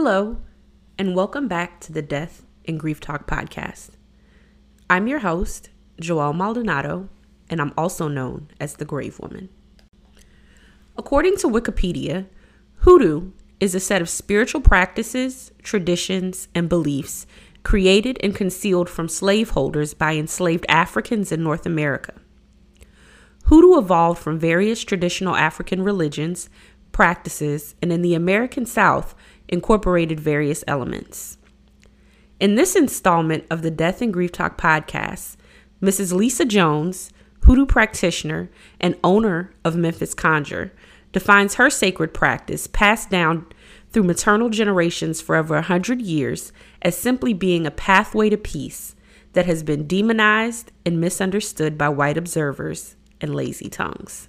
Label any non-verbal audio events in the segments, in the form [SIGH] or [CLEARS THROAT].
Hello, and welcome back to the Death and Grief Talk podcast. I'm your host, Joelle Maldonado, and I'm also known as the Grave Woman. According to Wikipedia, hoodoo is a set of spiritual practices, traditions, and beliefs created and concealed from slaveholders by enslaved Africans in North America. Hoodoo evolved from various traditional African religions, practices, and in the American South incorporated various elements. In this installment of the Death and Grief Talk podcast, Mrs. Lisa Jones, hoodoo practitioner and owner of Memphis Conjure, defines her sacred practice passed down through maternal generations for over a hundred years as simply being a pathway to peace that has been demonized and misunderstood by white observers and lazy tongues.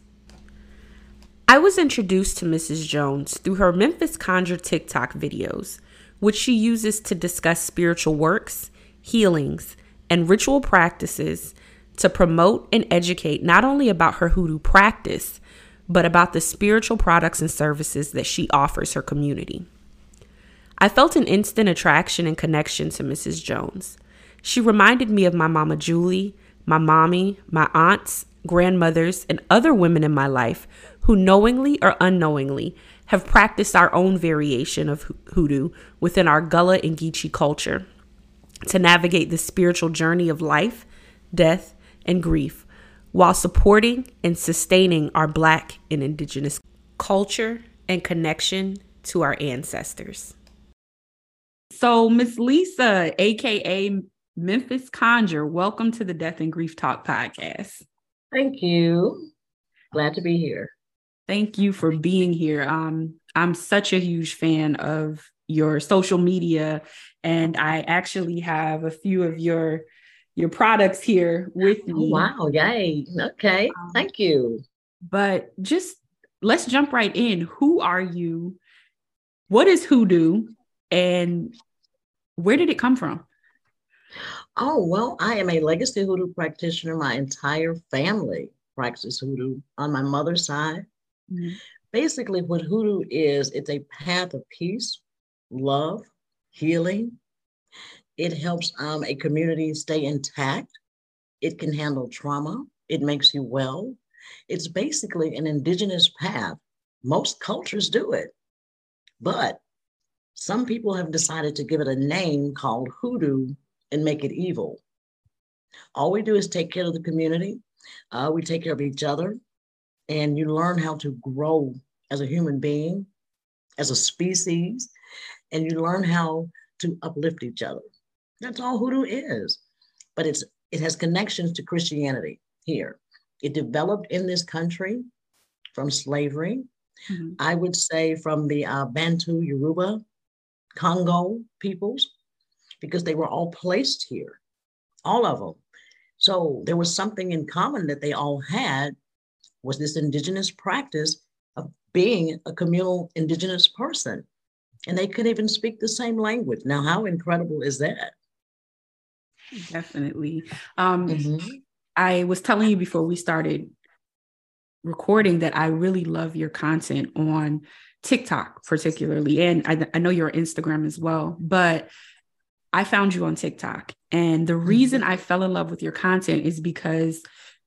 I was introduced to Mrs. Jones through her Memphis Conjure TikTok videos, which she uses to discuss spiritual works, healings, and ritual practices to promote and educate not only about her hoodoo practice, but about the spiritual products and services that she offers her community. I felt an instant attraction and connection to Mrs. Jones. She reminded me of my mama Julie, my mommy, my aunts, grandmothers, and other women in my life who knowingly or unknowingly have practiced our own variation of hoodoo within our Gullah and Geechee culture to navigate the spiritual journey of life, death, and grief while supporting and sustaining our Black and Indigenous culture and connection to our ancestors. So, Miss Lisa, aka Memphis Conjure, welcome to the Death and Grief Talk podcast. Thank you. Glad to be here. Thank you for being here. Um, I'm such a huge fan of your social media, and I actually have a few of your your products here with me. Oh, wow, yay. Okay. Um, Thank you. But just let's jump right in. Who are you? What is hoodoo? And where did it come from? Oh, well, I am a legacy hoodoo practitioner. My entire family practices hoodoo on my mother's side. Mm-hmm. Basically, what hoodoo is, it's a path of peace, love, healing, it helps um, a community stay intact. It can handle trauma. It makes you well. It's basically an indigenous path. Most cultures do it, but some people have decided to give it a name called hoodoo and make it evil. All we do is take care of the community. Uh, we take care of each other, and you learn how to grow as a human being, as a species, and you learn how to uplift each other. That's all hoodoo is. But it's it has connections to Christianity here. It developed in this country from slavery. Mm-hmm. I would say from the uh, Bantu, Yoruba, Congo peoples, because they were all placed here, all of them. So there was something in common that they all had was this indigenous practice of being a communal indigenous person. And they could even speak the same language. Now, how incredible is that? Definitely. Um, mm-hmm. I was telling you before we started recording that I really love your content on TikTok, particularly. And I, I know you're on Instagram as well, but I found you on TikTok. And the reason mm-hmm. I fell in love with your content is because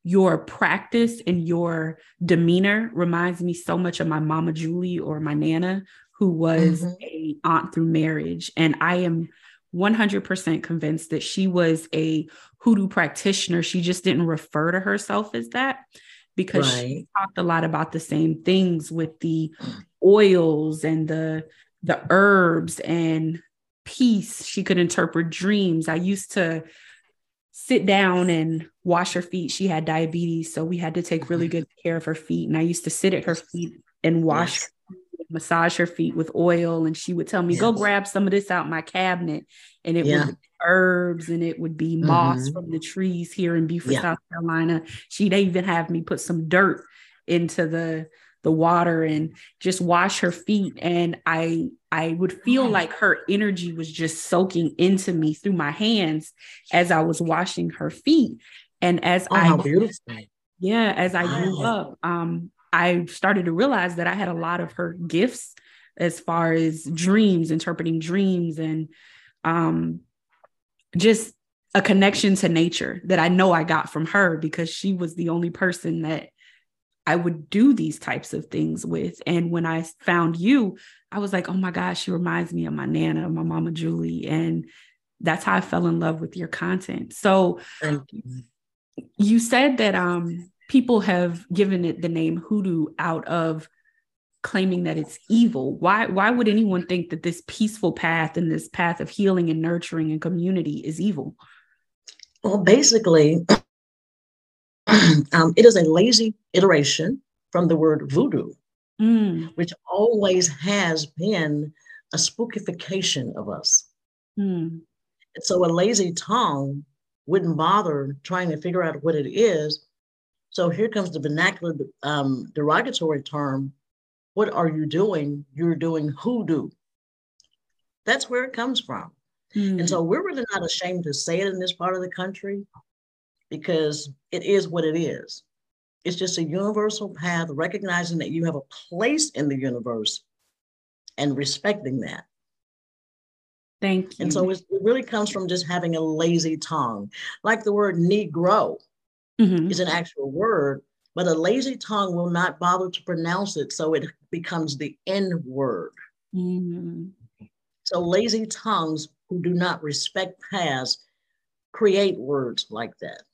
your practice and your demeanor reminds me so much of my mama Julie or my Nana, who was mm-hmm. a aunt through marriage. And I am 100% convinced that she was a hoodoo practitioner. She just didn't refer to herself as that because right. she talked a lot about the same things with the oils and the the herbs and peace. She could interpret dreams. I used to sit down and wash her feet. She had diabetes, so we had to take really mm-hmm. good care of her feet. And I used to sit at her feet and wash yes massage her feet with oil and she would tell me yes. go grab some of this out my cabinet and it yeah. would be herbs and it would be moss mm-hmm. from the trees here in Beaufort, yeah. South Carolina. She'd even have me put some dirt into the the water and just wash her feet. And I I would feel like her energy was just soaking into me through my hands as I was washing her feet. And as oh, I yeah as I grew up um I started to realize that I had a lot of her gifts as far as dreams, interpreting dreams, and um, just a connection to nature that I know I got from her because she was the only person that I would do these types of things with. And when I found you, I was like, oh my gosh, she reminds me of my Nana, my mama Julie. And that's how I fell in love with your content. So you. you said that um people have given it the name hoodoo out of claiming that it's evil. Why why would anyone think that this peaceful path and this path of healing and nurturing and community is evil? Well, basically, [CLEARS THROAT] um, it is a lazy iteration from the word voodoo, mm. which always has been a spookification of us. Mm. So a lazy tongue wouldn't bother trying to figure out what it is. So here comes the vernacular um, derogatory term. What are you doing? You're doing hoodoo. That's where it comes from. Mm. And so we're really not ashamed to say it in this part of the country because it is what it is. It's just a universal path, recognizing that you have a place in the universe and respecting that. Thank you. And so it really comes from just having a lazy tongue. Like the word Negro mm-hmm. is an actual word, but a lazy tongue will not bother to pronounce it. So it becomes the N word. Mm-hmm. So lazy tongues who do not respect paths create words like that.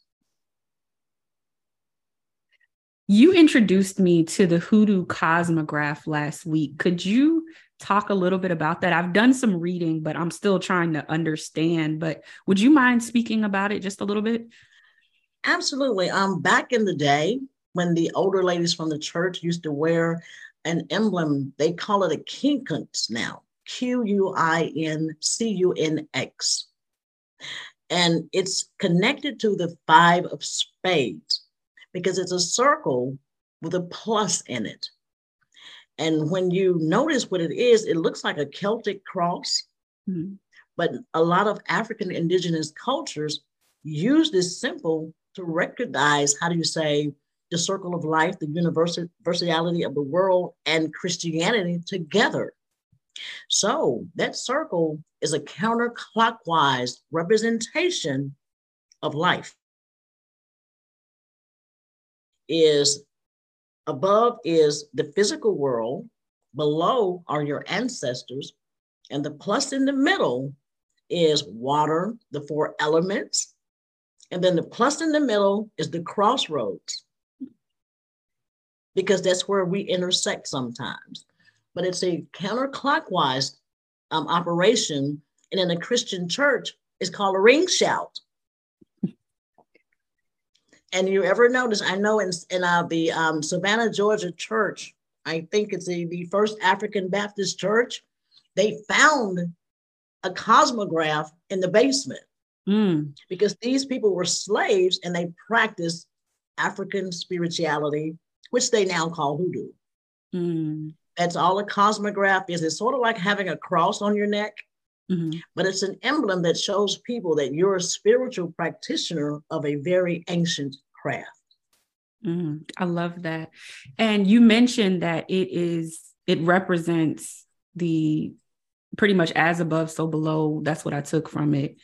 You introduced me to the Hoodoo Cosmograph last week. Could you talk a little bit about that? I've done some reading, but I'm still trying to understand. But would you mind speaking about it just a little bit? Absolutely. Um, back in the day, when the older ladies from the church used to wear an emblem, they call it a quincunx now. Q U I N C U N X. And it's connected to the five of spades because it's a circle with a plus in it. And when you notice what it is, it looks like a Celtic cross. Mm-hmm. But a lot of African indigenous cultures use this symbol to recognize, how do you say, the circle of life, the universality of the world, and Christianity together. So that circle is a counterclockwise representation of life. Is above is the physical world, below are your ancestors, and the plus in the middle is water, the four elements, and then the plus in the middle is the crossroads because that's where we intersect sometimes but it's a counterclockwise um, operation. And in a Christian church, it's called a ring shout. And you ever notice, I know in, in uh, the um, Savannah, Georgia church, I think it's the, the first African Baptist church, they found a cosmograph in the basement mm. because these people were slaves and they practiced African spirituality, which they now call hoodoo. Mm. That's all a cosmograph is. It's sort of like having a cross on your neck, mm-hmm. but it's an emblem that shows people that you're a spiritual practitioner of a very ancient craft. Mm, I love that. And you mentioned that it is, it represents the pretty much as above, so below. That's what I took from it.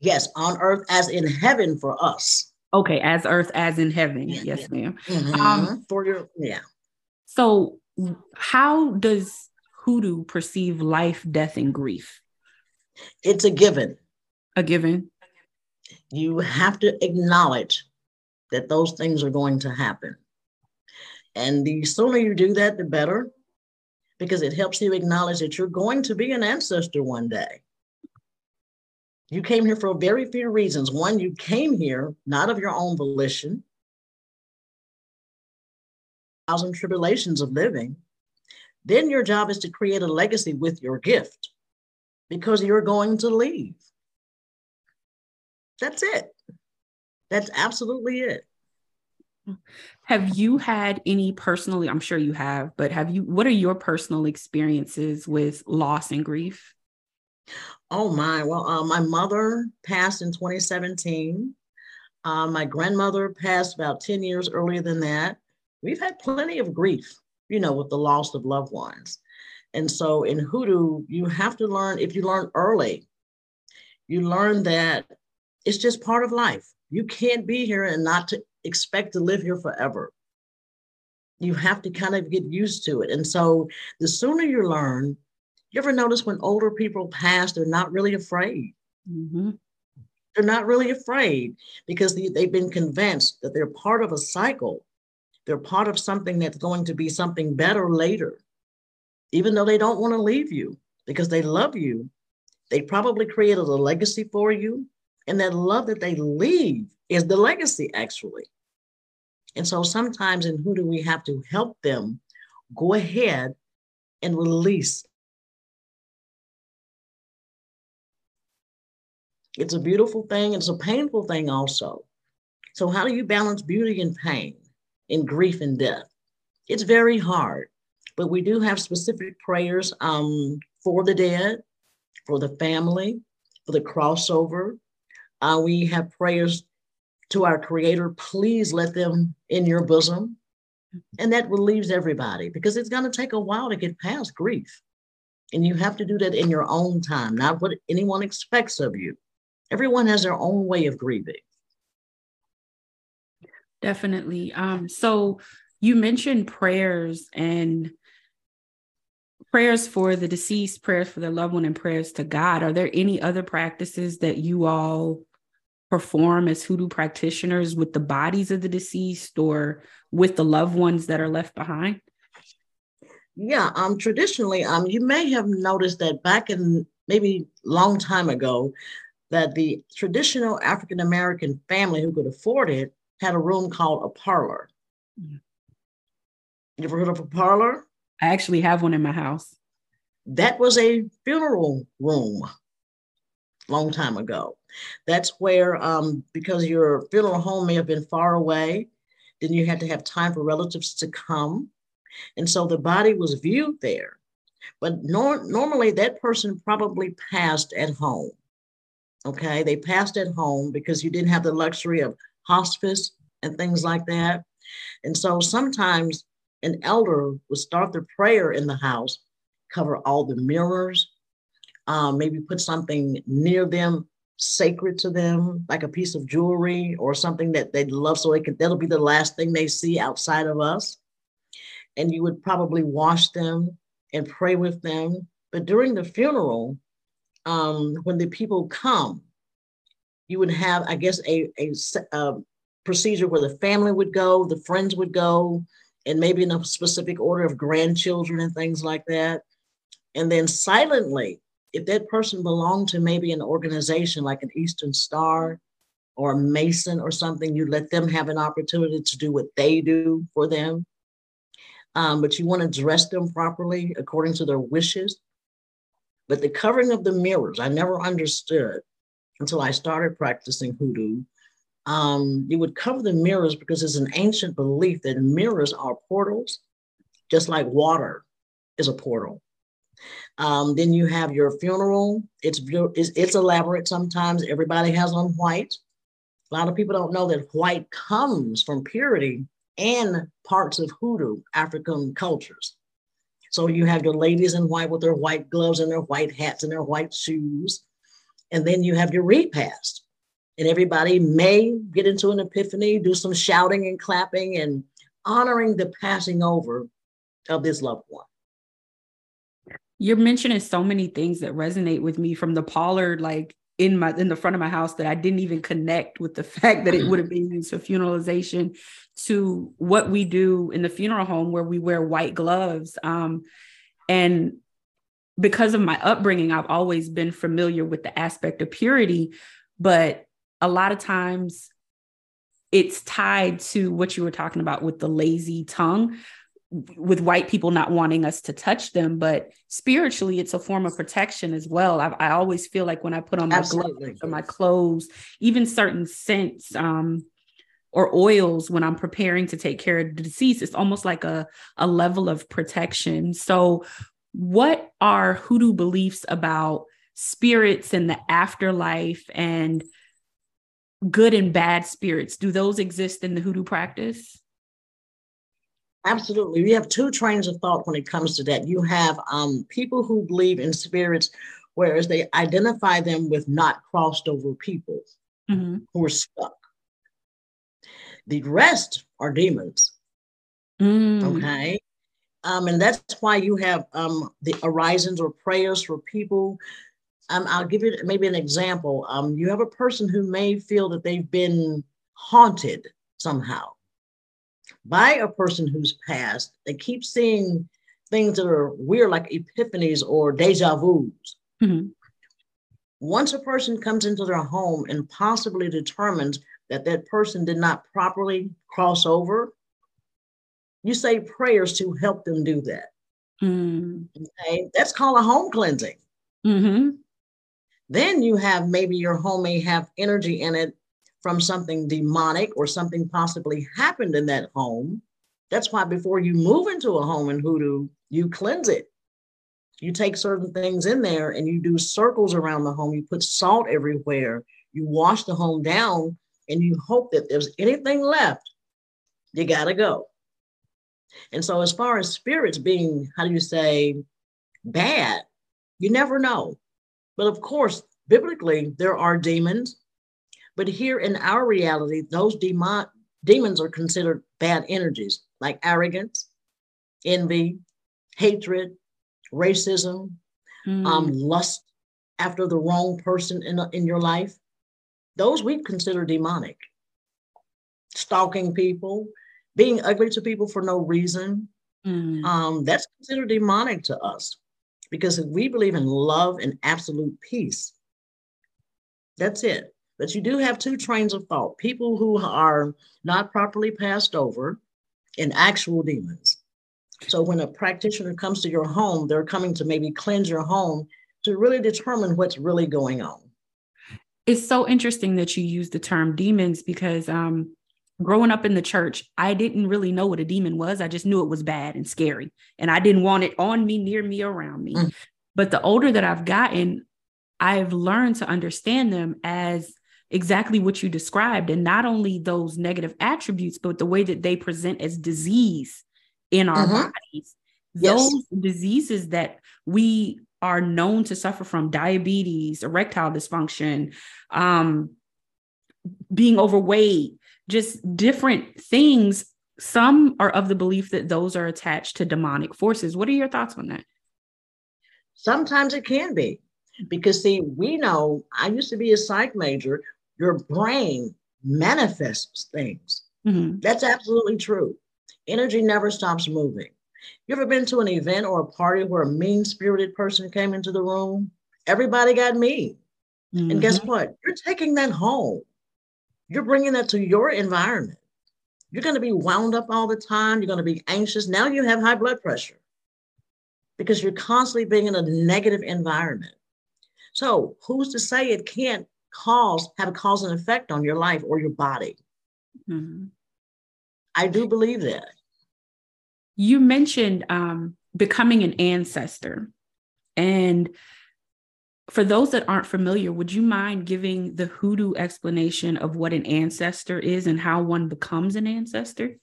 Yes, on earth as in heaven for us. Okay, as earth as in heaven. Yeah, yes, yeah. madam mm-hmm. um, for your, yeah. So how does hoodoo perceive life, death, and grief? It's a given. A given. You have to acknowledge that those things are going to happen. And the sooner you do that, the better, because it helps you acknowledge that you're going to be an ancestor one day. You came here for very few reasons. One, you came here not of your own volition, thousand tribulations of living, then your job is to create a legacy with your gift because you're going to leave. That's it. That's absolutely it. Have you had any personally, I'm sure you have, but have you, what are your personal experiences with loss and grief? Oh my, well, uh, my mother passed in 2017. Uh, my grandmother passed about 10 years earlier than that we've had plenty of grief, you know, with the loss of loved ones. And so in hoodoo, you have to learn, if you learn early, you learn that it's just part of life. You can't be here and not to expect to live here forever. You have to kind of get used to it. And so the sooner you learn, you ever notice when older people pass, they're not really afraid. Mm-hmm. They're not really afraid because they, they've been convinced that they're part of a cycle. They're part of something that's going to be something better later. Even though they don't want to leave you because they love you, they probably created a legacy for you. And that love that they leave is the legacy, actually. And so sometimes in do we have to help them go ahead and release It's a beautiful thing. It's a painful thing also. So, how do you balance beauty and pain, and grief and death? It's very hard, but we do have specific prayers um, for the dead, for the family, for the crossover. Uh, we have prayers to our Creator. Please let them in your bosom. And that relieves everybody because it's going to take a while to get past grief. And you have to do that in your own time, not what anyone expects of you. Everyone has their own way of grieving. Definitely. Um, so you mentioned prayers and prayers for the deceased, prayers for their loved one, and prayers to God. Are there any other practices that you all perform as hoodoo practitioners with the bodies of the deceased or with the loved ones that are left behind? Yeah, um, traditionally, um, you may have noticed that back in maybe long time ago, that the traditional African American family who could afford it had a room called a parlor. Mm. You ever heard of a parlor? I actually have one in my house. That was a funeral room long time ago. That's where, um, because your funeral home may have been far away, then you had to have time for relatives to come. And so the body was viewed there. But nor- normally that person probably passed at home. Okay. They passed at home because you didn't have the luxury of hospice and things like that. And so sometimes an elder would start the prayer in the house, cover all the mirrors, um, maybe put something near them sacred to them, like a piece of jewelry or something that they love, so they can that'll be the last thing they see outside of us. And you would probably wash them and pray with them. But during the funeral, um, when the people come, you would have, I guess, a, a, a procedure where the family would go, the friends would go, and maybe in a specific order of grandchildren and things like that. And then silently, if that person belonged to maybe an organization like an Eastern Star or a Mason or something, you let them have an opportunity to do what they do for them. Um, but you want to dress them properly according to their wishes. But the covering of the mirrors, I never understood until I started practicing hoodoo. Um, you would cover the mirrors because it's an ancient belief that mirrors are portals, just like water is a portal. Um, then you have your funeral. It's, it's it's elaborate. Sometimes everybody has on white. A lot of people don't know that white comes from purity and parts of hoodoo African cultures. So you have your ladies in white with their white gloves and their white hats and their white shoes. And then you have your repast. And everybody may get into an epiphany, do some shouting and clapping and honoring the passing over of this loved one. You're mentioning so many things that resonate with me from the parlor, like in my in the front of my house that I didn't even connect with the [LAUGHS] fact that it would have been used for funeralization to what we do in the funeral home where we wear white gloves. Um, and because of my upbringing, I've always been familiar with the aspect of purity, but a lot of times it's tied to what you were talking about with the lazy tongue with white people not wanting us to touch them, but spiritually, it's a form of protection as well. I, I always feel like when I put on my Absolutely. gloves or my clothes, even certain scents um, or oils when I'm preparing to take care of the deceased, it's almost like a, a level of protection. So, what are hoodoo beliefs about spirits and the afterlife and good and bad spirits? Do those exist in the hoodoo practice? Absolutely. We have two trains of thought when it comes to that. You have um, people who believe in spirits, whereas they identify them with not crossed over people mm-hmm. who are stuck. The rest are demons. Mm. Okay. Um, and that's why you have um, the orisons or prayers for people. Um, I'll give you maybe an example. Um, you have a person who may feel that they've been haunted somehow by a person who's passed. They keep seeing things that are weird, like epiphanies or deja vus. Mm-hmm. Once a person comes into their home and possibly determines that that person did not properly cross over, you say prayers to help them do that. Mm. Okay, that's called a home cleansing. Mm-hmm. Then you have maybe your home may have energy in it from something demonic or something possibly happened in that home. That's why before you move into a home in hoodoo, you cleanse it. You take certain things in there and you do circles around the home. You put salt everywhere. You wash the home down and you hope that there's anything left, you got to go. And so, as far as spirits being, how do you say, bad, you never know. But of course, biblically, there are demons. But here in our reality, those demon, demons are considered bad energies like arrogance, envy, hatred, racism, mm. um, lust after the wrong person in, in your life. Those we consider demonic. Stalking people, being ugly to people for no reason, mm. um, that's considered demonic to us because we believe in love and absolute peace. That's it. But you do have two trains of thought people who are not properly passed over and actual demons. So when a practitioner comes to your home, they're coming to maybe cleanse your home to really determine what's really going on. It's so interesting that you use the term demons because um, growing up in the church, I didn't really know what a demon was. I just knew it was bad and scary. And I didn't want it on me, near me, around me. Mm. But the older that I've gotten, I've learned to understand them as exactly what you described. And not only those negative attributes, but the way that they present as disease in our mm-hmm. bodies. Yes. Those diseases that we are known to suffer from diabetes, erectile dysfunction, um, being overweight, just different things. Some are of the belief that those are attached to demonic forces. What are your thoughts on that? Sometimes it can be because, see, we know I used to be a psych major, your brain manifests things. Mm-hmm. That's absolutely true. Energy never stops moving. You ever been to an event or a party where a mean spirited person came into the room? Everybody got mean. Mm-hmm. And guess mm-hmm. what? You're taking that home. You're bringing that to your environment. You're going to be wound up all the time. You're going to be anxious. Now you have high blood pressure because you're constantly being in a negative environment. So, who's to say it can't cause, have a cause and effect on your life or your body? Mm-hmm. I do believe that. You mentioned um, becoming an ancestor. And for those that aren't familiar, would you mind giving the hoodoo explanation of what an ancestor is and how one becomes an ancestor?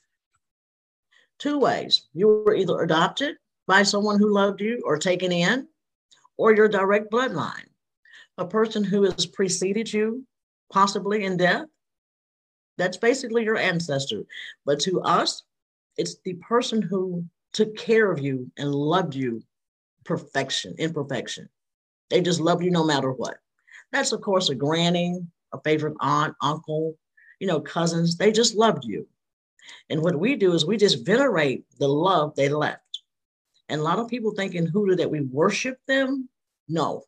Two ways. You were either adopted by someone who loved you or taken in, or your direct bloodline. A person who has preceded you, possibly in death, that's basically your ancestor. But to us, it's the person who took care of you and loved you perfection, imperfection. They just love you no matter what. That's, of course, a granny, a favorite aunt, uncle, you know, cousins. They just loved you. And what we do is we just venerate the love they left. And a lot of people think in hoodoo that we worship them. No,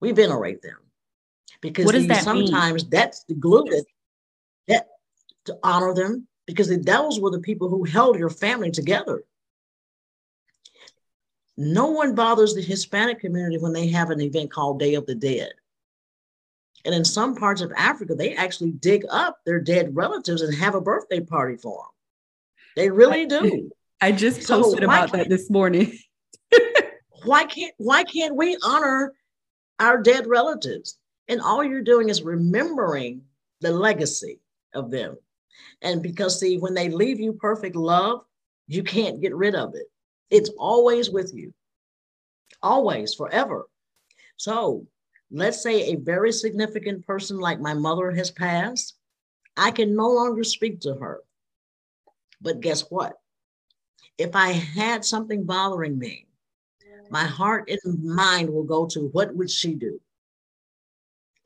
we venerate them. Because what does that sometimes mean? that's the glue that, that to honor them because those were the people who held your family together. No one bothers the Hispanic community when they have an event called Day of the Dead. And in some parts of Africa, they actually dig up their dead relatives and have a birthday party for them. They really do. [LAUGHS] I just posted so about that this morning. [LAUGHS] why can't why can't we honor our dead relatives? And all you're doing is remembering the legacy of them. And because see, when they leave you perfect love, You can't get rid of it. It's always with you, always, forever. So let's say a very significant person like my mother has passed. I can no longer speak to her. But guess what? If I had something bothering me, my heart and mind will go to what would she do?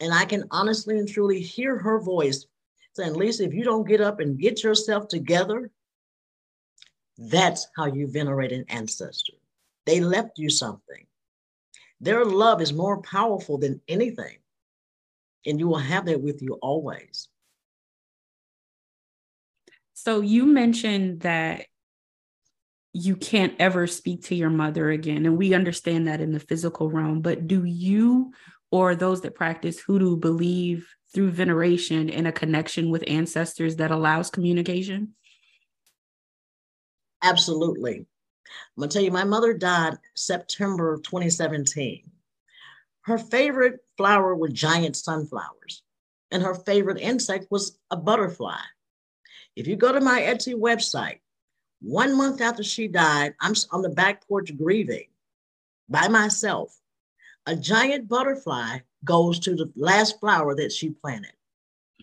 And I can honestly and truly hear her voice saying, Lisa, if you don't get up and get yourself together, that's how you venerate an ancestor. They left you something. Their love is more powerful than anything. And you will have that with you always. So you mentioned that you can't ever speak to your mother again. And we understand that in the physical realm. But do you or those that practice hoodoo believe through veneration in a connection with ancestors that allows communication? Absolutely. I'm going to tell you, my mother died September 2017. Her favorite flower were giant sunflowers, and her favorite insect was a butterfly. If you go to my Etsy website, one month after she died, I'm on the back porch grieving by myself. A giant butterfly goes to the last flower that she planted.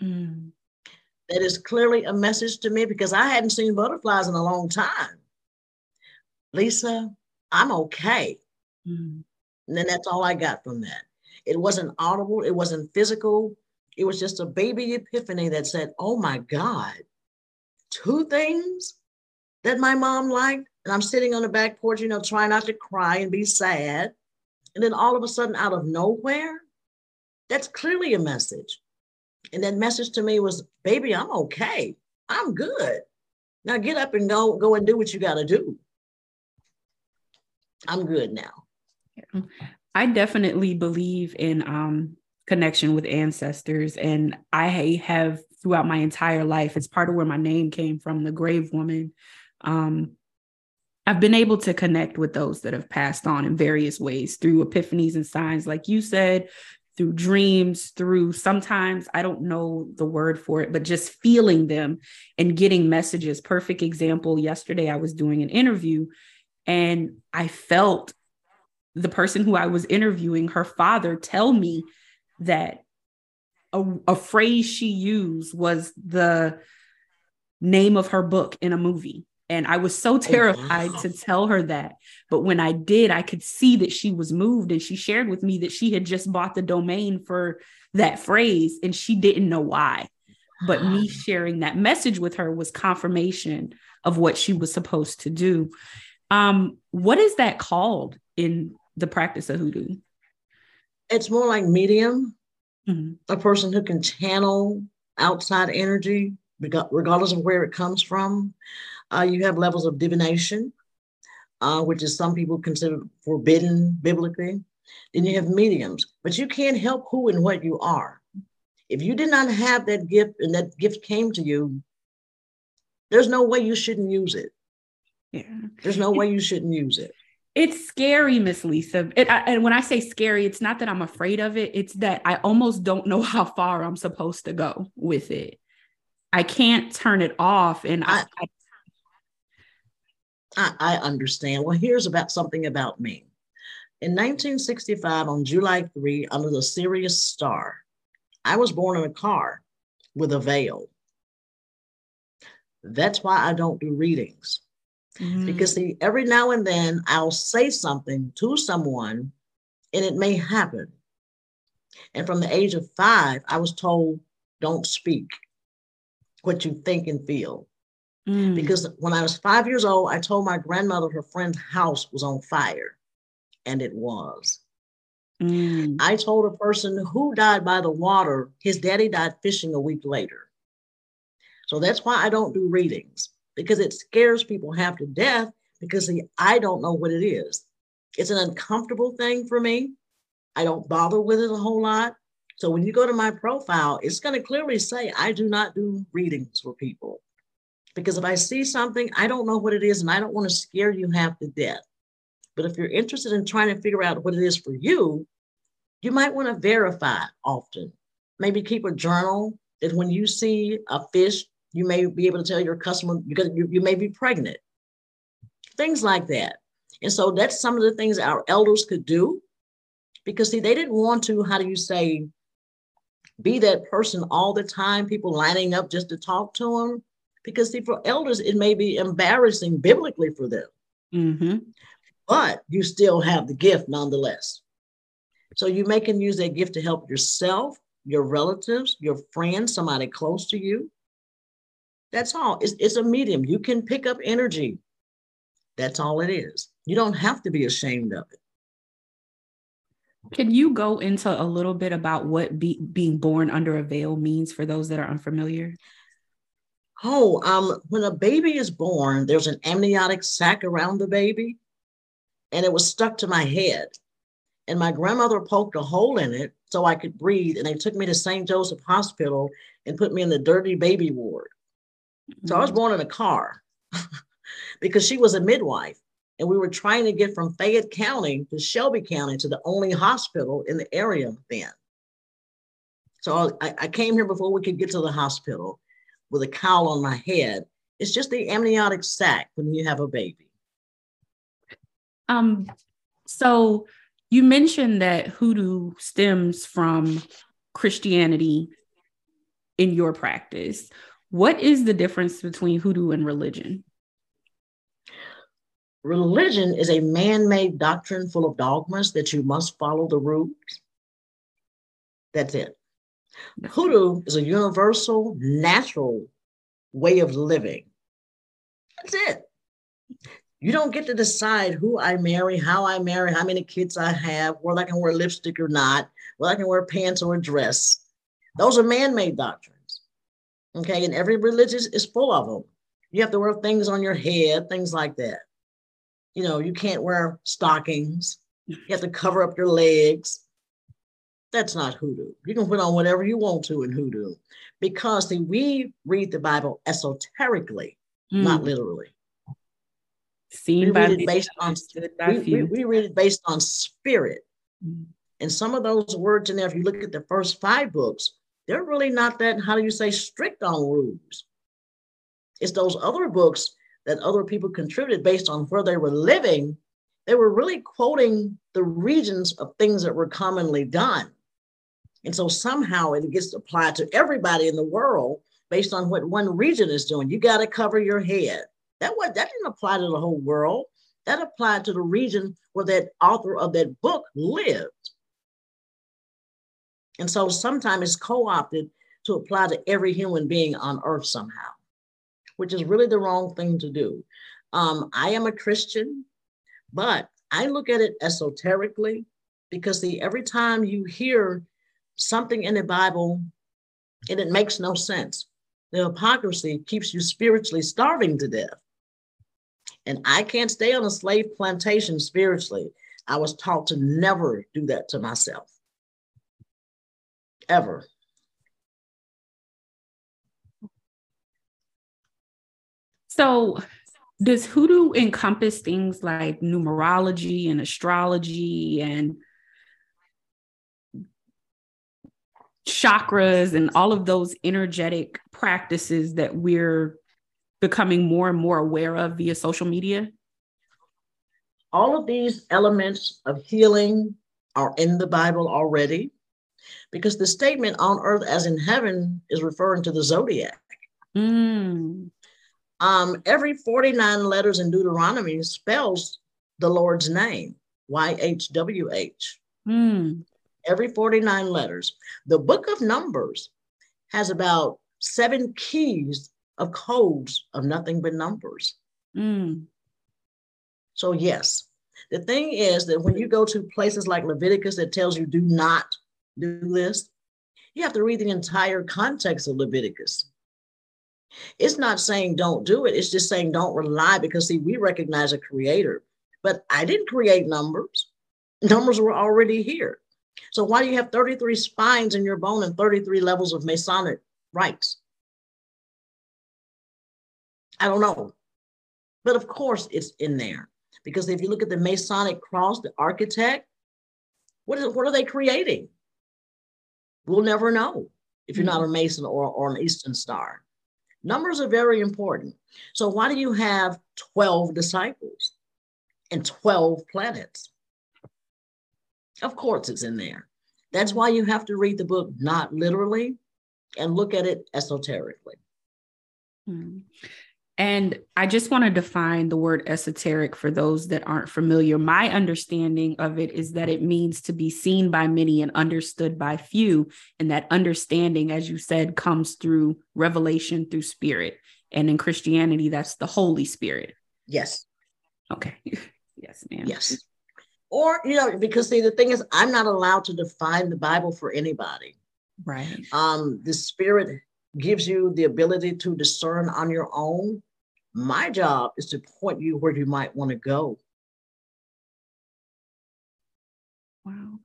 Mm. That is clearly a message to me because I hadn't seen butterflies in a long time. Lisa, I'm okay. Mm. And then that's all I got from that. It wasn't audible, it wasn't physical. It was just a baby epiphany that said, Oh my God, two things that my mom liked. And I'm sitting on the back porch, you know, trying not to cry and be sad. And then all of a sudden, out of nowhere, that's clearly a message. And that message to me was, baby, I'm okay. I'm good. Now get up and go, go and do what you got to do. I'm good now. I definitely believe in um, connection with ancestors. And I have throughout my entire life, it's part of where my name came from, the grave woman. Um, I've been able to connect with those that have passed on in various ways through epiphanies and signs, like you said, through dreams, through sometimes I don't know the word for it, but just feeling them and getting messages. Perfect example yesterday, I was doing an interview and I felt the person who I was interviewing, her father, tell me that a, a phrase she used was the name of her book in a movie. And I was so oh, terrified to tell her that. But when I did, I could see that she was moved. And she shared with me that she had just bought the domain for that phrase and she didn't know why. But me sharing that message with her was confirmation of what she was supposed to do. Um, what is that called in the practice of hoodoo? It's more like medium, mm-hmm. a person who can channel outside energy, regardless of where it comes from. Uh, you have levels of divination, uh, which is some people consider forbidden biblically. Then you have mediums, but you can't help who and what you are. If you did not have that gift and that gift came to you, there's no way you shouldn't use it. Yeah. There's no way you shouldn't use it. It's scary, Miss Lisa. It, I, and when I say scary, it's not that I'm afraid of it. It's that I almost don't know [LAUGHS] how far I'm supposed to go with it. I can't turn it off, and I, I, I, I understand. Well, here's about something about me. In 1965, on July 3, under the Sirius star, I was born in a car with a veil. That's why I don't do readings. Mm-hmm. Because see, every now and then I'll say something to someone and it may happen. And from the age of five, I was told, don't speak what you think and feel. Mm. Because when I was five years old, I told my grandmother her friend's house was on fire, and it was. Mm. I told a person who died by the water, his daddy died fishing a week later. So that's why I don't do readings because it scares people half to death because see, I don't know what it is. It's an uncomfortable thing for me. I don't bother with it a whole lot. So when you go to my profile, it's going to clearly say I do not do readings for people. Because if I see something, I don't know what it is and I don't want to scare you half to death. But if you're interested in trying to figure out what it is for you, you might want to verify often. Maybe keep a journal that when you see a fish, you may be able to tell your customer because you, you may be pregnant. things like that. And so that's some of the things our elders could do because see, they didn't want to, how do you say, be that person all the time, people lining up just to talk to them. Because see, for elders, it may be embarrassing biblically for them. Mm-hmm. But you still have the gift nonetheless. So you may can use that gift to help yourself, your relatives, your friends, somebody close to you. That's all. It's, it's a medium. You can pick up energy. That's all it is. You don't have to be ashamed of it. Can you go into a little bit about what be, being born under a veil means for those that are unfamiliar? Oh, um, when a baby is born, there's an amniotic sac around the baby, and it was stuck to my head. And my grandmother poked a hole in it so I could breathe, and they took me to St. Joseph Hospital and put me in the dirty baby ward. Mm-hmm. So I was mm-hmm. born in a car [LAUGHS] because she was a midwife and we were trying to get from Fayette County to Shelby County to the only hospital in the area then. So I, I came here before we could get to the hospital with a cowl on my head. It's just the amniotic sac when you have a baby. Um, so you mentioned that hoodoo stems from Christianity in your practice. What is the difference between hoodoo and religion? Religion is a man made doctrine full of dogmas that you must follow the rules. That's it. Hoodoo is a universal, natural way of living. That's it. You don't get to decide who I marry, how I marry, how many kids I have, whether I can wear lipstick or not, whether I can wear pants or a dress. Those are man made doctrines. Okay. And every religion is full of them. You have to wear things on your head, things like that you know, you can't wear stockings. You have to cover up your legs. That's not hoodoo. You can put on whatever you want to in hoodoo because see, we read the Bible esoterically, mm. not literally. Seen we by read it based on we, we, we, read it based on spirit. Mm. And some of those words in there, if you look at the first five books, they're really not that, how do you say, strict on rules. It's those other books that other people contributed based on where they were living, they were really quoting the regions of things that were commonly done. And so somehow it gets applied to everybody in the world based on what one region is doing. You got to cover your head. That was that didn't apply to the whole world. That applied to the region where that author of that book lived. And so sometimes it's co-opted to apply to every human being on earth somehow which is really the wrong thing to do. Um, I am a Christian, but I look at it esoterically because see, every time you hear something in the Bible and it makes no sense, the hypocrisy keeps you spiritually starving to death. And I can't stay on a slave plantation spiritually. I was taught to never do that to myself. Ever. So, does hoodoo encompass things like numerology and astrology and chakras and all of those energetic practices that we're becoming more and more aware of via social media? All of these elements of healing are in the Bible already because the statement on earth as in heaven is referring to the zodiac. Mm. Um, every 49 letters in Deuteronomy spells the Lord's name, YHWH. Mm. Every 49 letters. The book of Numbers has about seven keys of codes of nothing but numbers. Mm. So, yes, the thing is that when you go to places like Leviticus that tells you do not do this, you have to read the entire context of Leviticus. It's not saying don't do it. It's just saying don't rely because see, we recognize a creator, but I didn't create numbers. Numbers were already here. So why do you have 33 spines in your bone and 33 levels of Masonic rites? I don't know. But of course it's in there. Because if you look at the Masonic cross, the architect, what, is, what are they creating? We'll never know if you're not a mm-hmm. Mason or, or an Eastern Star. Numbers are very important. So, why do you have 12 disciples and 12 planets? Of course, it's in there. That's why you have to read the book not literally and look at it esoterically. Hmm. And I just want to define the word esoteric for those that aren't familiar. My understanding of it is that it means to be seen by many and understood by few. And that understanding, as you said, comes through revelation through spirit. And in Christianity, that's the Holy Spirit. Yes. Okay. [LAUGHS] yes, ma'am. Yes. Or, you know, because see, the thing is, I'm not allowed to define the Bible for anybody. Right. Um, the spirit gives you the ability to discern on your own my job is to point you where you might want to go. Wow.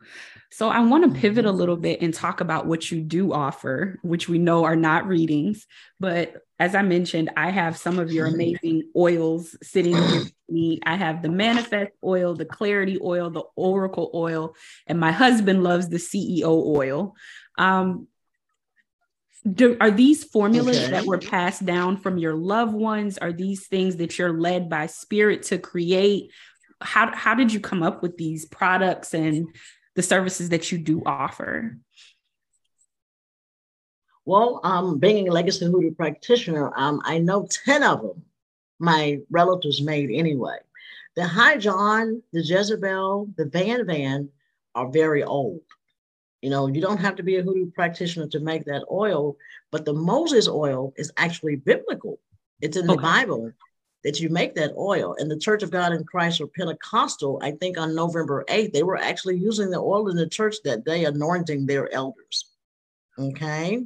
So I want to pivot a little bit and talk about what you do offer, which we know are not readings. But as I mentioned, I have some of your [LAUGHS] amazing oils sitting me. I have the manifest oil, the clarity oil, the oracle oil, and my husband loves the CEO oil. Um, do, are these formulas okay. that were passed down from your loved ones are these things that you're led by spirit to create how, how did you come up with these products and the services that you do offer well um, being a legacy hoodoo practitioner um, i know 10 of them my relatives made anyway the high john the jezebel the van van are very old you know, you don't have to be a hoodoo practitioner to make that oil, but the Moses oil is actually biblical. It's in the Bible that you make that oil. And the Church of God in Christ or Pentecostal, I think on November 8th, they were actually using the oil in the church that day, anointing their elders. Okay.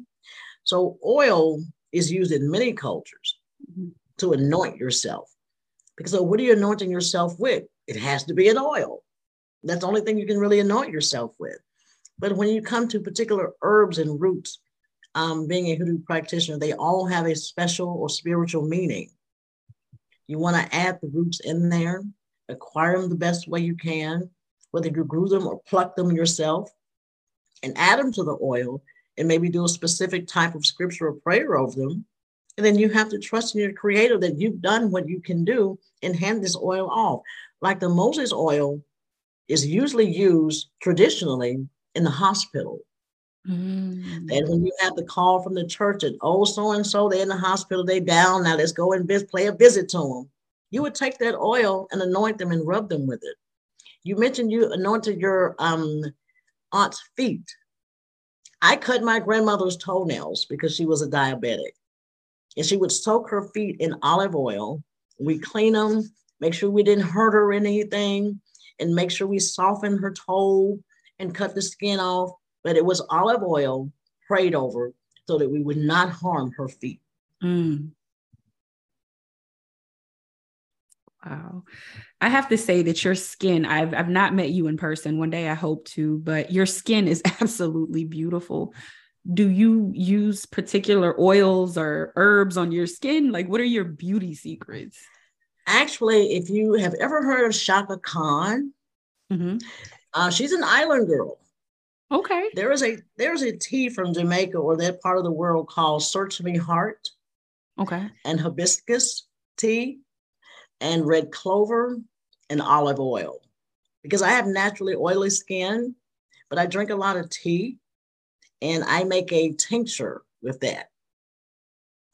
So oil is used in many cultures. To anoint yourself. Because so what are you anointing yourself with? It has to be an oil. That's the only thing you can really anoint yourself with. But when you come to particular herbs and roots, um, being a hoodoo practitioner, they all have a special or spiritual meaning. You want to add the roots in there, acquire them the best way you can, whether you grew them or pluck them yourself, and add them to the oil, and maybe do a specific type of scripture or prayer over them. And then you have to trust in your creator that you've done what you can do and hand this oil off. Like the Moses oil is usually used traditionally in the hospital. Mm. And when you have the call from the church and oh, so and so, they're in the hospital, they down. Now let's go and visit, play a visit to them. You would take that oil and anoint them and rub them with it. You mentioned you anointed your um, aunt's feet. I cut my grandmother's toenails because she was a diabetic. And she would soak her feet in olive oil. We clean them, make sure we didn't hurt her anything, and make sure we soften her toe and cut the skin off, but it was olive oil prayed over so that we would not harm her feet. Mm. Wow. I have to say that your skin, I've I've not met you in person. One day I hope to, but your skin is [LAUGHS] absolutely beautiful. Do you use particular oils or herbs on your skin? Like what are your beauty secrets? Actually, if you have ever heard of Chaka Khan, mm-hmm. Uh, she's an island girl. Okay. There is a there's a tea from Jamaica or that part of the world called Search Me Heart. Okay. And hibiscus tea and red clover and olive oil. Because I have naturally oily skin, but I drink a lot of tea and I make a tincture with that.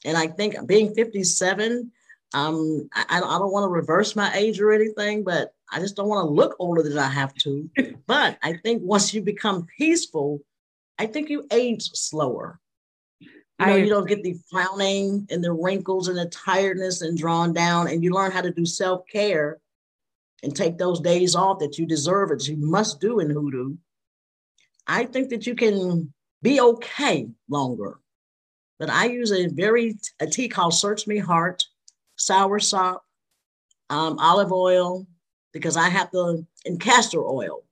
And I think being 57, um, I, I don't want to reverse my age or anything, but I just don't want to look older than I have to. [LAUGHS] but I think once you become peaceful, I think you age slower. You know, I, you don't get the frowning and the wrinkles and the tiredness and drawn down, and you learn how to do self care and take those days off that you deserve, that you must do in hoodoo. I think that you can be okay longer. But I use a very a tea called Search Me Heart, sour sop, um, olive oil, because I have to, in castor oil.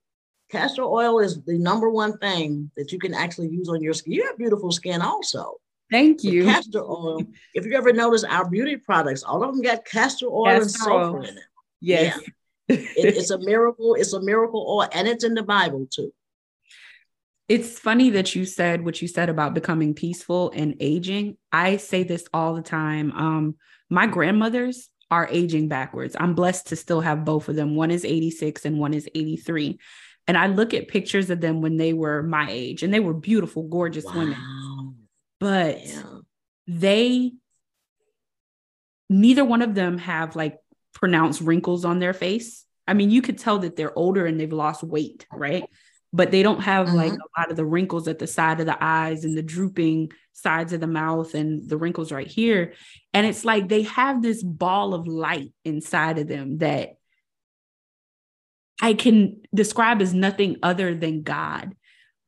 Castor oil is the number one thing that you can actually use on your skin. You have beautiful skin also. Thank you. castor oil. If you ever notice our beauty products, all of them got castor oil castor and sulfur oil. in it. Yes. Yeah. it, it's a miracle. It's a miracle oil, and it's in the Bible too. It's funny that you said what you said about becoming peaceful and aging. I say this all the time. Um, my grandmothers are aging backwards. I'm blessed to still have both of them. One is 86 and one is 83. And I look at pictures of them when they were my age, and they were beautiful, gorgeous wow. women. But yeah. they, neither one of them have like pronounced wrinkles on their face. I mean, you could tell that they're older and they've lost weight, right? But they don't have like mm-hmm. a lot of the wrinkles at the side of the eyes and the drooping sides of the mouth and the wrinkles right here. And it's like they have this ball of light inside of them that I can describe as nothing other than God.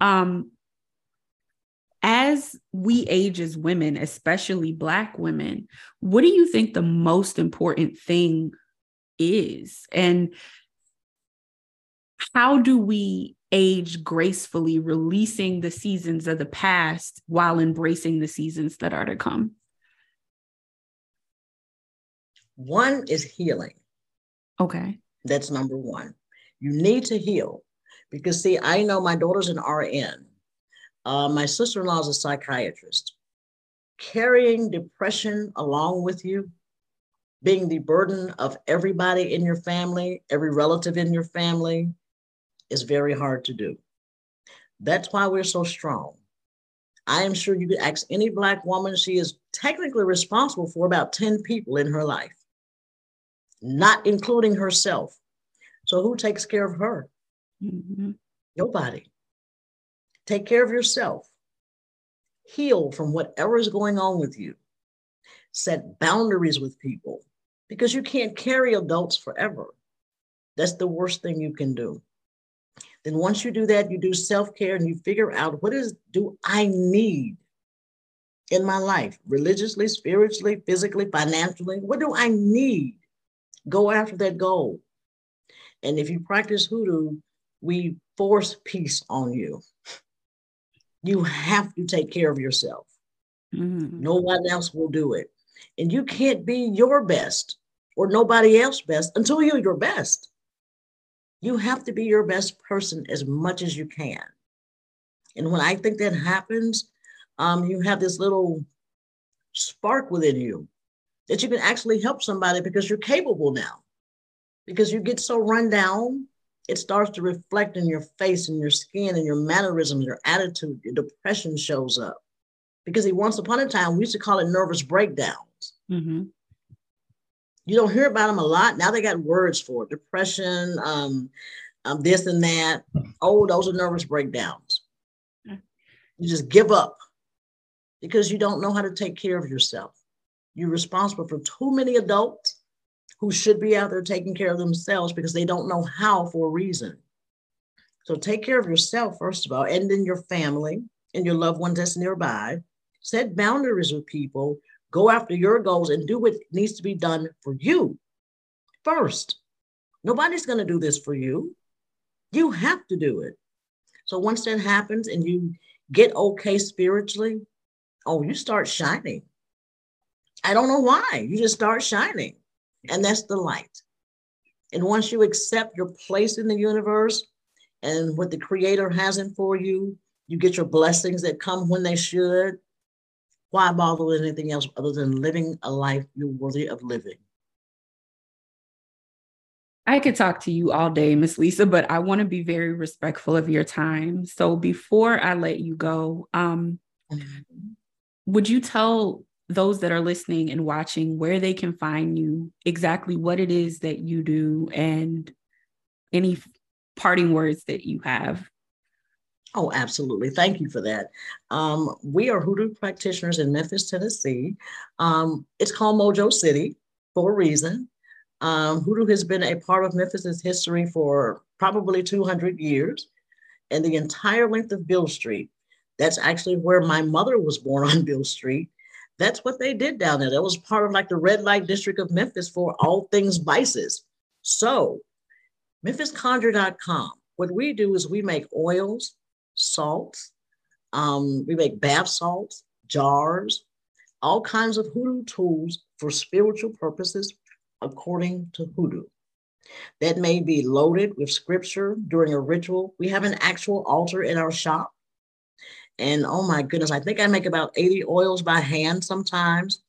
Um, as we age as women, especially Black women, what do you think the most important thing is? And how do we age gracefully, releasing the seasons of the past while embracing the seasons that are to come? One is healing. Okay. That's number one. You need to heal because, see, I know my daughter's an RN. Uh, my sister in law is a psychiatrist. Carrying depression along with you, being the burden of everybody in your family, every relative in your family, is very hard to do. That's why we're so strong. I am sure you could ask any Black woman, she is technically responsible for about 10 people in her life, not including herself. So, who takes care of her? Mm-hmm. Nobody. Take care of yourself. Heal from whatever is going on with you. Set boundaries with people because you can't carry adults forever. That's the worst thing you can do. Then once you do that, you do self-care and you figure out what is do I need in my life, religiously, spiritually, physically, financially? What do I need? Go after that goal. And if you practice hoodoo, we force peace on you. You have to take care of yourself. Mm-hmm. No one else will do it. And you can't be your best or nobody else best until you're your best. You have to be your best person as much as you can. And when I think that happens, um, you have this little spark within you that you can actually help somebody because you're capable now. Because you get so run down, it starts to reflect in your face and your skin and your mannerisms, your attitude, your depression shows up. Because he once upon a time, we used to call it nervous breakdowns. Mm-hmm. You don't hear about them a lot. Now they got words for it depression, um, um, this and that. Oh, those are nervous breakdowns. You just give up because you don't know how to take care of yourself. You're responsible for too many adults who should be out there taking care of themselves because they don't know how for a reason. So take care of yourself, first of all, and then your family and your loved ones that's nearby. Set boundaries with people Go after your goals and do what needs to be done for you first. Nobody's going to do this for you. You have to do it. So once that happens and you get okay spiritually, oh, you start shining. I don't know why. You just start shining. And that's the light. And once you accept your place in the universe and what the creator has in for you, you get your blessings that come when they should why bother with anything else other than living a life you're worthy of living? I could talk to you all day, Miss Lisa, but I want to be very respectful of your time. So before I let you go, um, mm-hmm. would you tell those that are listening and watching where they can find you, exactly what it is that you do, and any parting words that you have? Oh, absolutely. Thank you for that. Um, we are hoodoo practitioners in Memphis, Tennessee. Um, it's called Mojo City for a reason. Um, hoodoo has been a part of Memphis's history for probably 200 years. And the entire length of Beale Street, that's actually where my mother was born on [LAUGHS] Beale Street. That's what they did down there. That was part of like the red light district of Memphis for all things vices. So, memphisconjure.com. What we do is we make oils, salts. Um, we make bath salts, jars, all kinds of hoodoo tools for spiritual purposes according to hoodoo. That may be loaded with scripture during a ritual. We have an actual altar in our shop And oh my goodness, I think I make about 80 oils by hand sometimes.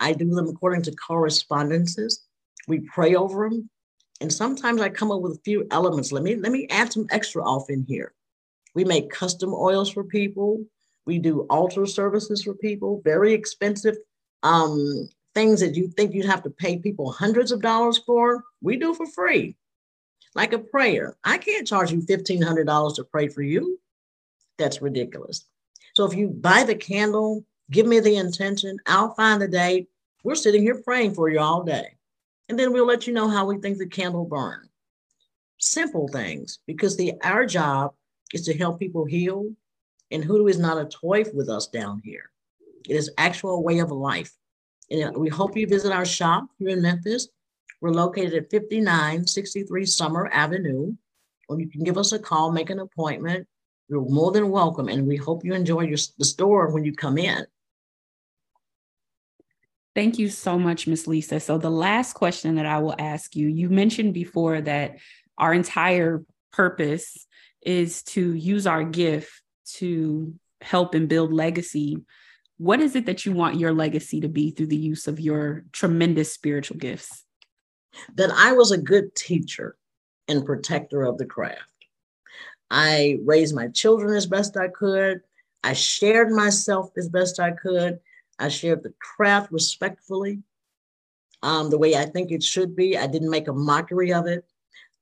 I do them according to correspondences. We pray over them. And sometimes I come up with a few elements. Let me let me add some extra off in here. We make custom oils for people. We do altar services for people, very expensive um, things that you think you'd have to pay people hundreds of dollars for. We do for free, like a prayer. I can't charge you $1,500 to pray for you. That's ridiculous. So if you buy the candle, give me the intention, I'll find the date. We're sitting here praying for you all day. And then we'll let you know how we think the candle burn. Simple things, because the our job is to help people heal. And hoodoo is not a toy with us down here. It is actual way of life. And uh, we hope you visit our shop here in Memphis. We're located at 5963 Summer Avenue. Or you can give us a call, make an appointment. You're more than welcome. And we hope you enjoy your, the store when you come in. Thank you so much, Miss Lisa. So, the last question that I will ask you you mentioned before that our entire purpose is to use our gift to help and build legacy. What is it that you want your legacy to be through the use of your tremendous spiritual gifts? That I was a good teacher and protector of the craft. I raised my children as best I could. I shared myself as best I could. I shared the craft respectfully, um, the way I think it should be. I didn't make a mockery of it.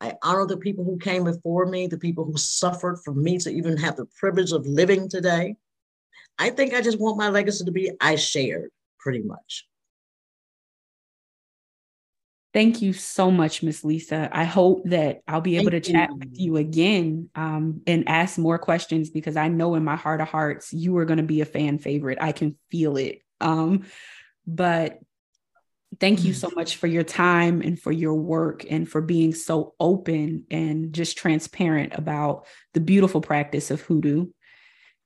I honor the people who came before me, the people who suffered for me to even have the privilege of living today. I think I just want my legacy to be I shared pretty much. Thank you so much, Miss Lisa. I hope that I'll be able Thank to chat with you again um, and ask more questions because I know in my heart of hearts you are going to be a fan favorite. I can feel it. Um, but thank you so mm. much for your time and for your work and for being so open and just transparent about the beautiful practice of hoodoo.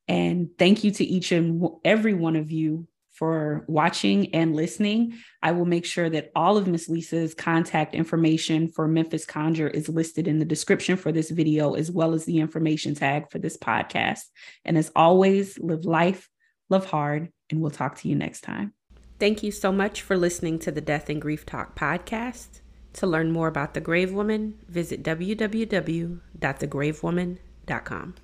And thank you to each and every one of you for watching and listening. I will make sure that all of Miss Lisa's contact information for Memphis Conjure is listed in the description for this video, as well as the information tag for this podcast. And as always, live life, love hard, and we'll talk to you next time. Thank you so much for listening to the Death and Grief Talk podcast. To learn more about The Grave Woman, visit www.thegravewoman.com.